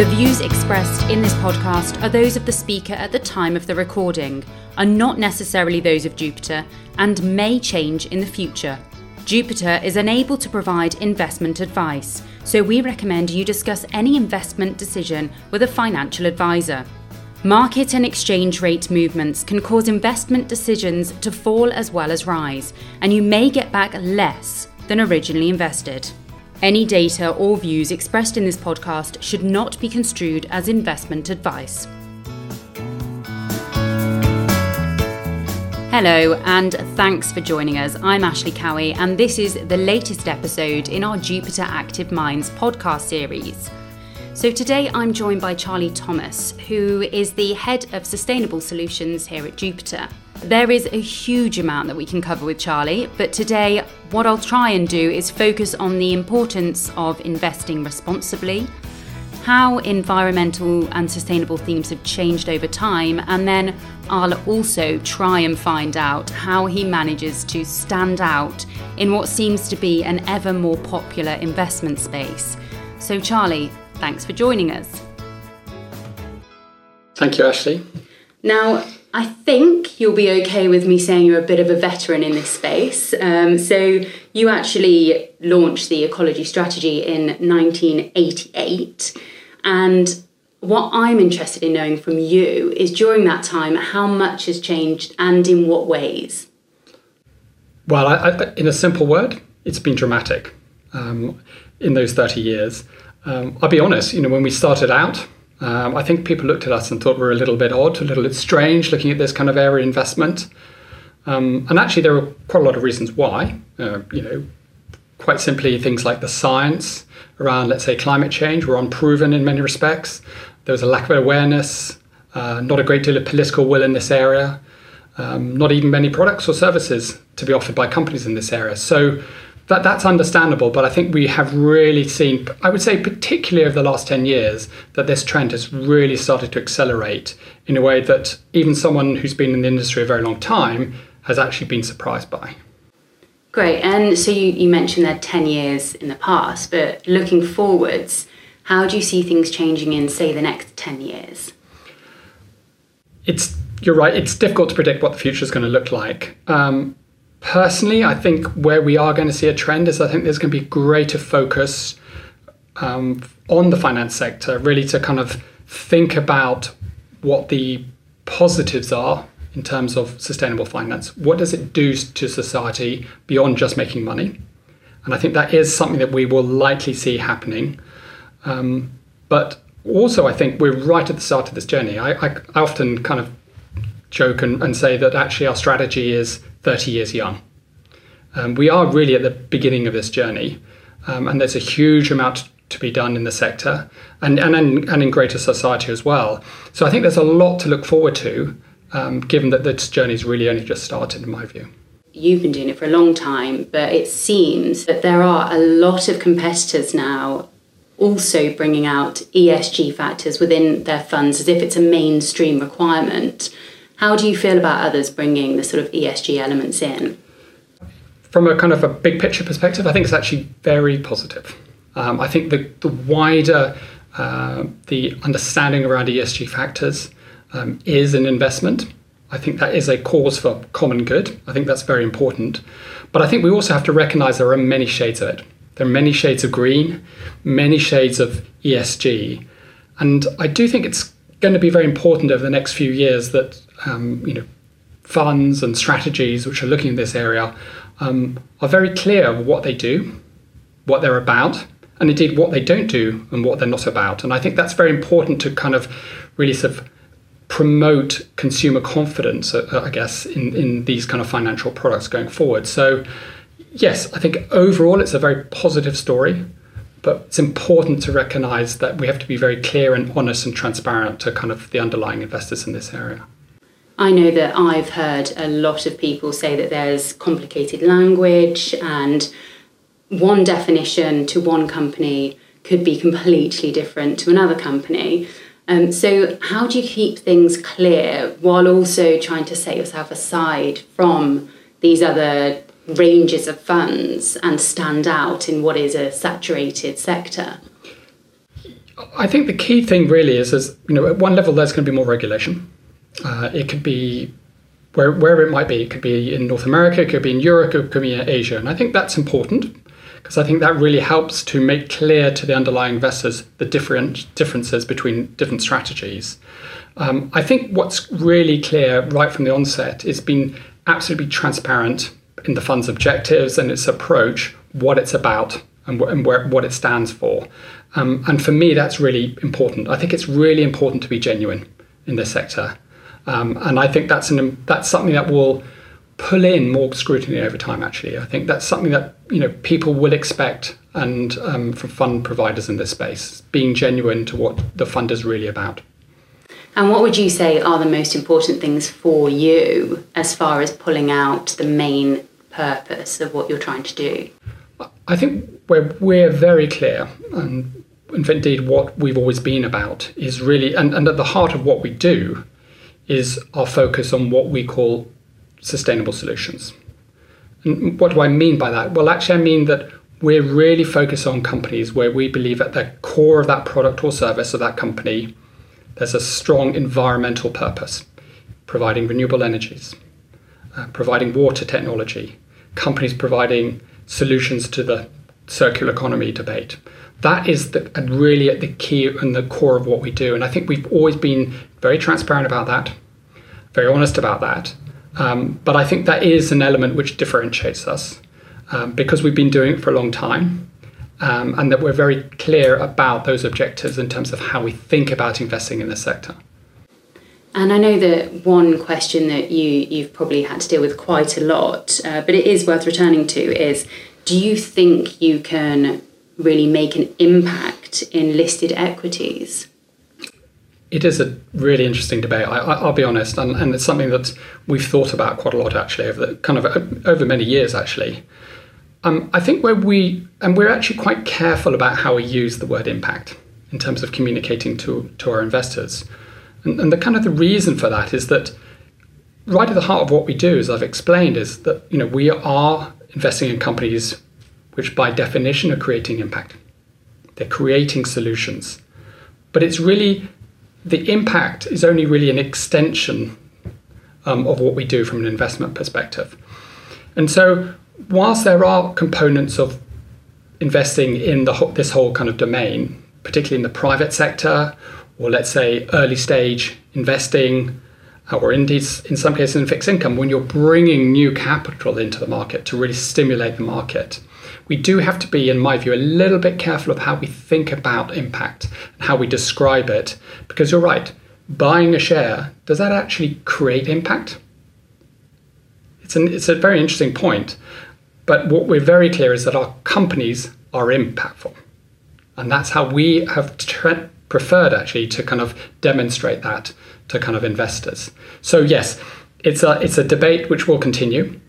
The views expressed in this podcast are those of the speaker at the time of the recording, are not necessarily those of Jupiter, and may change in the future. Jupiter is unable to provide investment advice, so we recommend you discuss any investment decision with a financial advisor. Market and exchange rate movements can cause investment decisions to fall as well as rise, and you may get back less than originally invested. Any data or views expressed in this podcast should not be construed as investment advice. Hello, and thanks for joining us. I'm Ashley Cowie, and this is the latest episode in our Jupiter Active Minds podcast series. So, today I'm joined by Charlie Thomas, who is the head of sustainable solutions here at Jupiter. There is a huge amount that we can cover with Charlie, but today, what I'll try and do is focus on the importance of investing responsibly, how environmental and sustainable themes have changed over time, and then I'll also try and find out how he manages to stand out in what seems to be an ever more popular investment space. So, Charlie, thanks for joining us. Thank you, Ashley. Now, I think you'll be okay with me saying you're a bit of a veteran in this space. Um, so, you actually launched the ecology strategy in 1988. And what I'm interested in knowing from you is during that time, how much has changed and in what ways? Well, I, I, in a simple word, it's been dramatic um, in those 30 years. Um, I'll be honest, you know, when we started out, um, I think people looked at us and thought we were a little bit odd, a little bit strange looking at this kind of area investment. Um, and actually, there were quite a lot of reasons why. Uh, you know, quite simply, things like the science around, let's say, climate change were unproven in many respects. There was a lack of awareness, uh, not a great deal of political will in this area, um, not even many products or services to be offered by companies in this area. So that that's understandable, but I think we have really seen, I would say, particularly over the last 10 years, that this trend has really started to accelerate in a way that even someone who's been in the industry a very long time has actually been surprised by. Great. And so you, you mentioned that 10 years in the past, but looking forwards, how do you see things changing in, say, the next 10 years? It's you're right. It's difficult to predict what the future is going to look like. Um, personally, I think where we are going to see a trend is I think there's going to be greater focus um, on the finance sector, really to kind of think about what the positives are in terms of sustainable finance. What does it do to society beyond just making money? And I think that is something that we will likely see happening. Um, but also, I think we're right at the start of this journey. I, I, I often kind of joke and, and say that actually our strategy is 30 years young. Um, we are really at the beginning of this journey, um, and there's a huge amount to be done in the sector and, and, in, and in greater society as well. So I think there's a lot to look forward to, um, given that this journey's really only just started, in my view. You've been doing it for a long time, but it seems that there are a lot of competitors now also bringing out ESG factors within their funds as if it's a mainstream requirement. How do you feel about others bringing the sort of ESG elements in? From a kind of a big picture perspective, I think it's actually very positive. Um, I think the, the wider uh, the understanding around ESG factors um, is an investment. I think that is a cause for common good. I think that's very important. But I think we also have to recognize there are many shades of it. There are many shades of green, many shades of ESG. And I do think it's going to be very important over the next few years that um, you know funds and strategies which are looking at this area um, are very clear of what they do, what they're about, and indeed what they don't do and what they're not about. And I think that's very important to kind of really sort of promote consumer confidence, uh, I guess, in, in these kind of financial products going forward. So, yes, I think overall it's a very positive story. But it's important to recognize that we have to be very clear and honest and transparent to kind of the underlying investors in this area. I know that I've heard a lot of people say that there's complicated language and one definition to one company could be completely different to another company. Um, so, how do you keep things clear while also trying to set yourself aside from these other ranges of funds and stand out in what is a saturated sector? I think the key thing really is, is you know, at one level there's going to be more regulation. Uh, it could be where, wherever it might be. It could be in North America, it could be in Europe, it could be in Asia, and I think that's important because I think that really helps to make clear to the underlying investors the different differences between different strategies. Um, I think what's really clear right from the onset is being absolutely transparent in the fund's objectives and its approach, what it's about and, wh- and where, what it stands for. Um, and for me, that's really important. I think it's really important to be genuine in this sector. Um, and I think that's an that's something that will pull in more scrutiny over time. Actually, I think that's something that you know people will expect, and um, from fund providers in this space, being genuine to what the fund is really about. And what would you say are the most important things for you as far as pulling out the main purpose of what you're trying to do? I think we're, we're very clear, and indeed what we've always been about is really, and, and at the heart of what we do is our focus on what we call sustainable solutions. And what do I mean by that? Well, actually, I mean that we're really focused on companies where we believe at the core of that product or service of that company, there's a strong environmental purpose, providing renewable energies, uh, providing water technology, companies providing solutions to the circular economy debate. That is the, really at the key and the core of what we do. And I think we've always been very transparent about that, very honest about that. Um, but I think that is an element which differentiates us um, because we've been doing it for a long time um, and that we're very clear about those objectives in terms of how we think about investing in the sector. And I know that one question that you you've probably had to deal with quite a lot, uh, but it is worth returning to is: Do you think you can really make an impact in listed equities? It is a really interesting debate. I, will be honest, and, and, it's something that we've thought about quite a lot actually over the, kind of over many years actually. Um, I think where we and we're actually quite careful about how we use the word impact in terms of communicating to to our investors, and, and the kind of the reason for that is that right at the heart of what we do, as I've explained, is that you know we are investing in companies which by definition are creating impact. They're creating solutions, but it's really the impact is only really an extension um, of what we do from an investment perspective. And so, whilst there are components of investing in the this whole kind of domain, particularly in the private sector, or let's say early stage investing, uh, or indeed in some cases in fixed income, when you're bringing new capital into the market to really stimulate the market, we do have to be, in my view, a little bit careful of how we think about impact and how we describe it. Because you're right, buying a share, does that actually create impact? It's, an, it's a very interesting point. But what we're very clear is that our companies are impactful. And that's how we have tre- preferred actually to kind of demonstrate that to kind of investors. So, yes, it's a, it's a debate which will continue.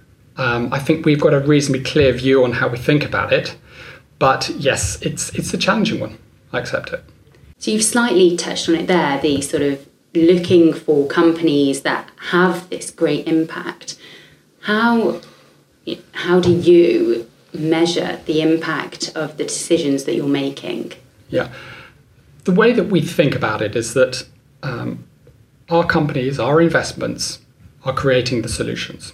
Um, I think we've got a reasonably clear view on how we think about it, but yes, it's it's a challenging one. I accept it. So you've slightly touched on it there, the sort of looking for companies that have this great impact. How how do you measure the impact of the decisions that you're making? Yeah, the way that we think about it is that um, our companies, our investments, are creating the solutions.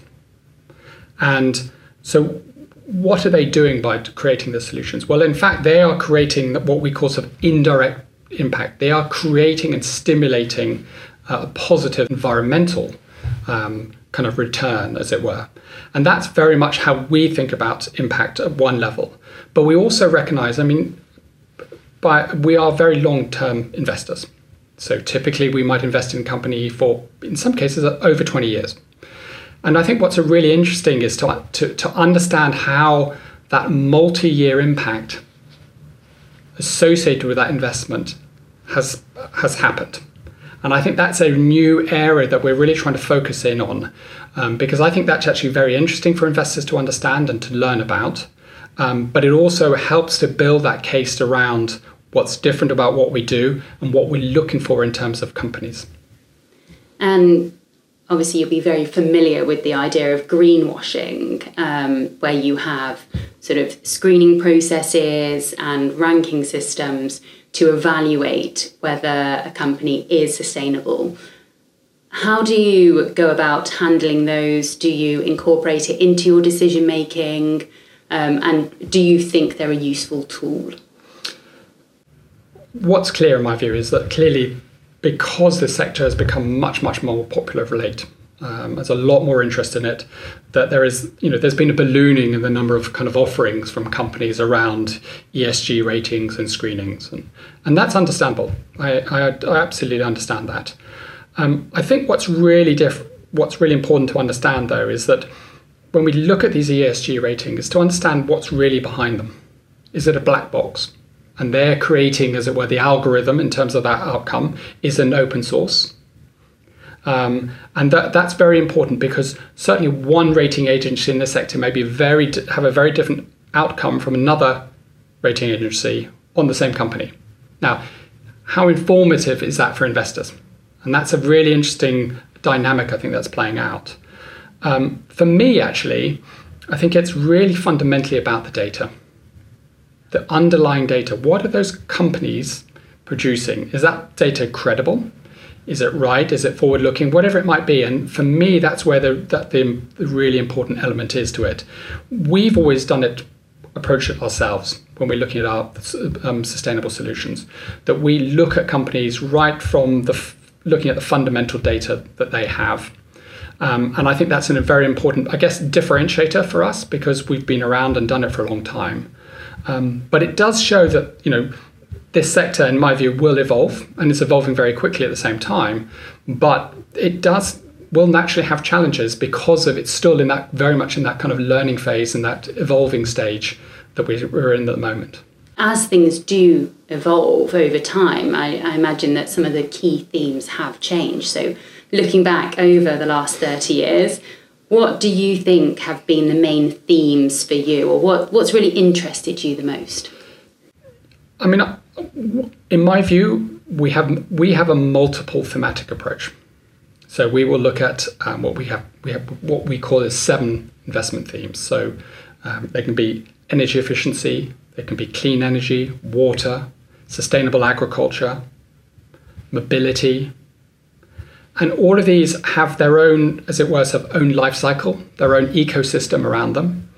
And so, what are they doing by creating the solutions? Well, in fact, they are creating what we call sort of indirect impact. They are creating and stimulating a positive environmental um, kind of return, as it were. And that's very much how we think about impact at one level. But we also recognize, I mean, by, we are very long term investors. So typically we might invest in a company for, in some cases, over 20 years. And I think what's really interesting is to, to, to understand how that multi year impact associated with that investment has, has happened. And I think that's a new area that we're really trying to focus in on um, because I think that's actually very interesting for investors to understand and to learn about. Um, but it also helps to build that case around what's different about what we do and what we're looking for in terms of companies. And obviously you'll be very familiar with the idea of greenwashing, um, where you have sort of screening processes and ranking systems to evaluate whether a company is sustainable. How do you go about handling those? Do you incorporate it into your decision making? Um, and do you think they're a useful tool? What's clear in my view is that clearly, because this sector has become much, much more popular of late, um, there's a lot more interest in it. That there is, you know, there's been a ballooning in the number of kind of offerings from companies around ESG ratings and screenings, and and that's understandable. I I, I absolutely understand that. Um, I think what's really diff- what's really important to understand though is that when we look at these ESG ratings, to understand what's really behind them. Is it a black box? And they're creating, as it were, the algorithm in terms of that outcome is an open source. Um, and that, that's very important because certainly one rating agency in the sector may be very have a very different outcome from another rating agency on the same company. Now, how informative is that for investors? And that's a really interesting dynamic I think that's playing out. Um, for me, actually, I think it's really fundamentally about the data, the underlying data. What are those companies producing? Is that data credible? Is it right? Is it forward looking? Whatever it might be. And for me, that's where the, that the, really important element is to it. We've always done it, approached it ourselves when we're looking at our um, sustainable solutions, that we look at companies right from the looking at the fundamental data that they have um, and I think that's a very important, I guess, differentiator for us because we've been around and done it for a long time. Um, but it does show that, you know, this sector, in my view, will evolve and it's evolving very quickly at the same time. But it does will naturally have challenges because of it's still in that very much in that kind of learning phase and that evolving stage that we're in at the moment. As things do evolve over time, I, I imagine that some of the key themes have changed. So looking back over the last 30 years, what do you think have been the main themes for you, or what, what's really interested you the most? I mean, in my view, we have we have a multiple thematic approach. So we will look at um, what we have we have what we call as seven investment themes. So um, they can be energy efficiency, they can be clean energy, water, sustainable agriculture, mobility, and all of these have their own, as it were, sort of own life cycle, their own ecosystem around them.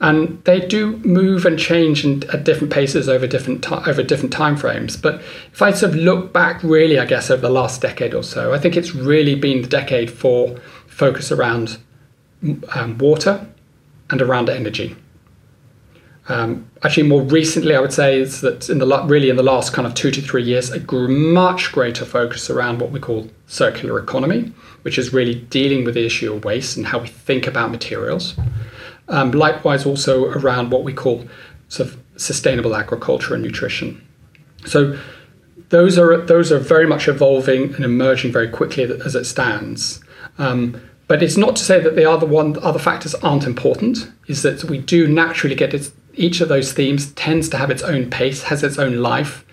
And they do move and change in, at different paces over different over different time frames. But if I sort of look back, really, I guess over the last decade or so, I think it's really been the decade for focus around um, water and around energy. Um, actually, more recently, I would say is that in the really in the last kind of two to three years, a much greater focus around what we call circular economy, which is really dealing with the issue of waste and how we think about materials. Um, likewise, also around what we call sort of sustainable agriculture and nutrition. So those are those are very much evolving and emerging very quickly as it stands. Um, but it's not to say that the other one other factors aren't important. Is that we do naturally get each of those themes tends to have its own pace, has its own life,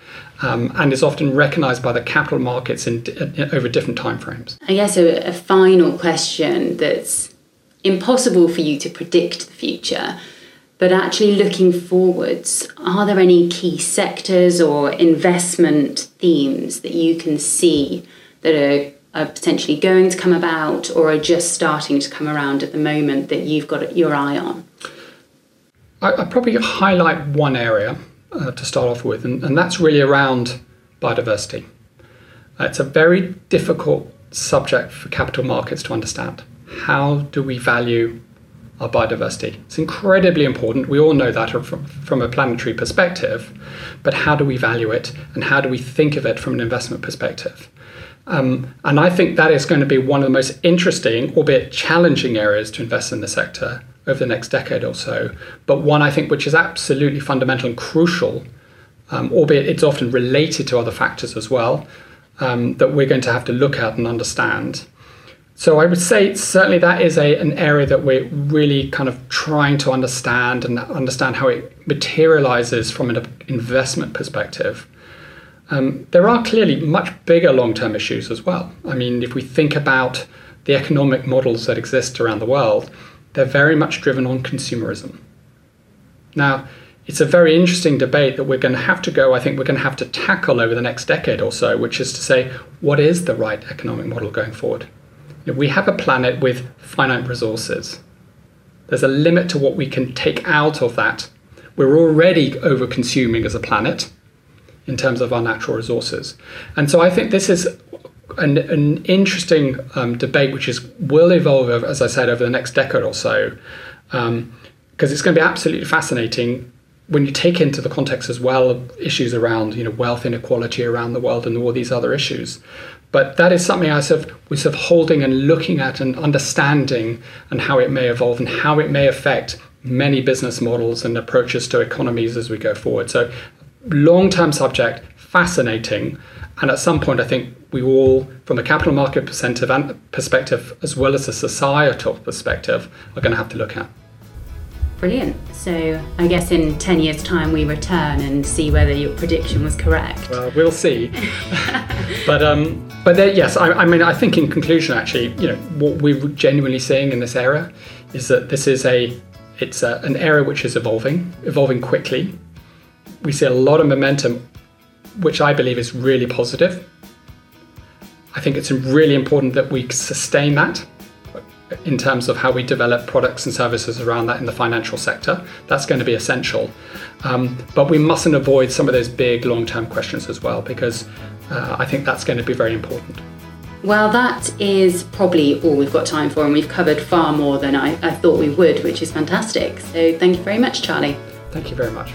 um, and is often recognised by the capital markets in, in, over different timeframes. I guess a, a final question that's impossible for you to predict the future, but actually looking forwards, are there any key sectors or investment themes that you can see that are, are potentially going to come about or are just starting to come around at the moment that you've got your eye on? I, I probably highlight one area uh, to start off with, and, and that's really around biodiversity. Uh, it's a very difficult subject for capital markets to understand. How do we value our biodiversity? It's incredibly important. We all know that from, from a planetary perspective, but how do we value it and how do we think of it from an investment perspective? Um, and I think that is going to be one of the most interesting, albeit challenging areas to invest in the sector over the next decade or so, but one I think which is absolutely fundamental and crucial, um, albeit it's often related to other factors as well, um, that we're going to have to look at and understand. So I would say certainly that is a, an area that we're really kind of trying to understand and understand how it materializes from an investment perspective. Um, there are clearly much bigger long term issues as well. I mean, if we think about the economic models that exist around the world, they're very much driven on consumerism. Now, it's a very interesting debate that we're going to have to go, I think we're going to have to tackle over the next decade or so, which is to say, what is the right economic model going forward? We have a planet with finite resources. There's a limit to what we can take out of that. We're already over consuming as a planet in terms of our natural resources. And so I think this is an, an interesting um, debate, which is will evolve, as I said, over the next decade or so, because um, it's going to be absolutely fascinating when you take into the context as well issues around you know wealth inequality around the world and all these other issues but that is something I sort of, we're sort of holding and looking at and understanding and how it may evolve and how it may affect many business models and approaches to economies as we go forward. So, long term subject, fascinating. And at some point, I think we all, from a capital market perspective as well as a societal perspective, are going to have to look at. Brilliant. So I guess in 10 years' time we return and see whether your prediction was correct. Well, we'll see. but um, but there, yes, I, I, mean, I think in conclusion, actually, you know, what we're genuinely seeing in this era is that this is a it's a, an area which is evolving, evolving quickly. We see a lot of momentum, which I believe is really positive. I think it's really important that we sustain that in terms of how we develop products and services around that in the financial sector. That's going to be essential. Um, but we mustn't avoid some of those big long term questions as well, because uh, I think that's going to be very important. Well, that is probably all we've got time for, and we've covered far more than I, I thought we would, which is fantastic. So, thank you very much, Charlie. Thank you very much.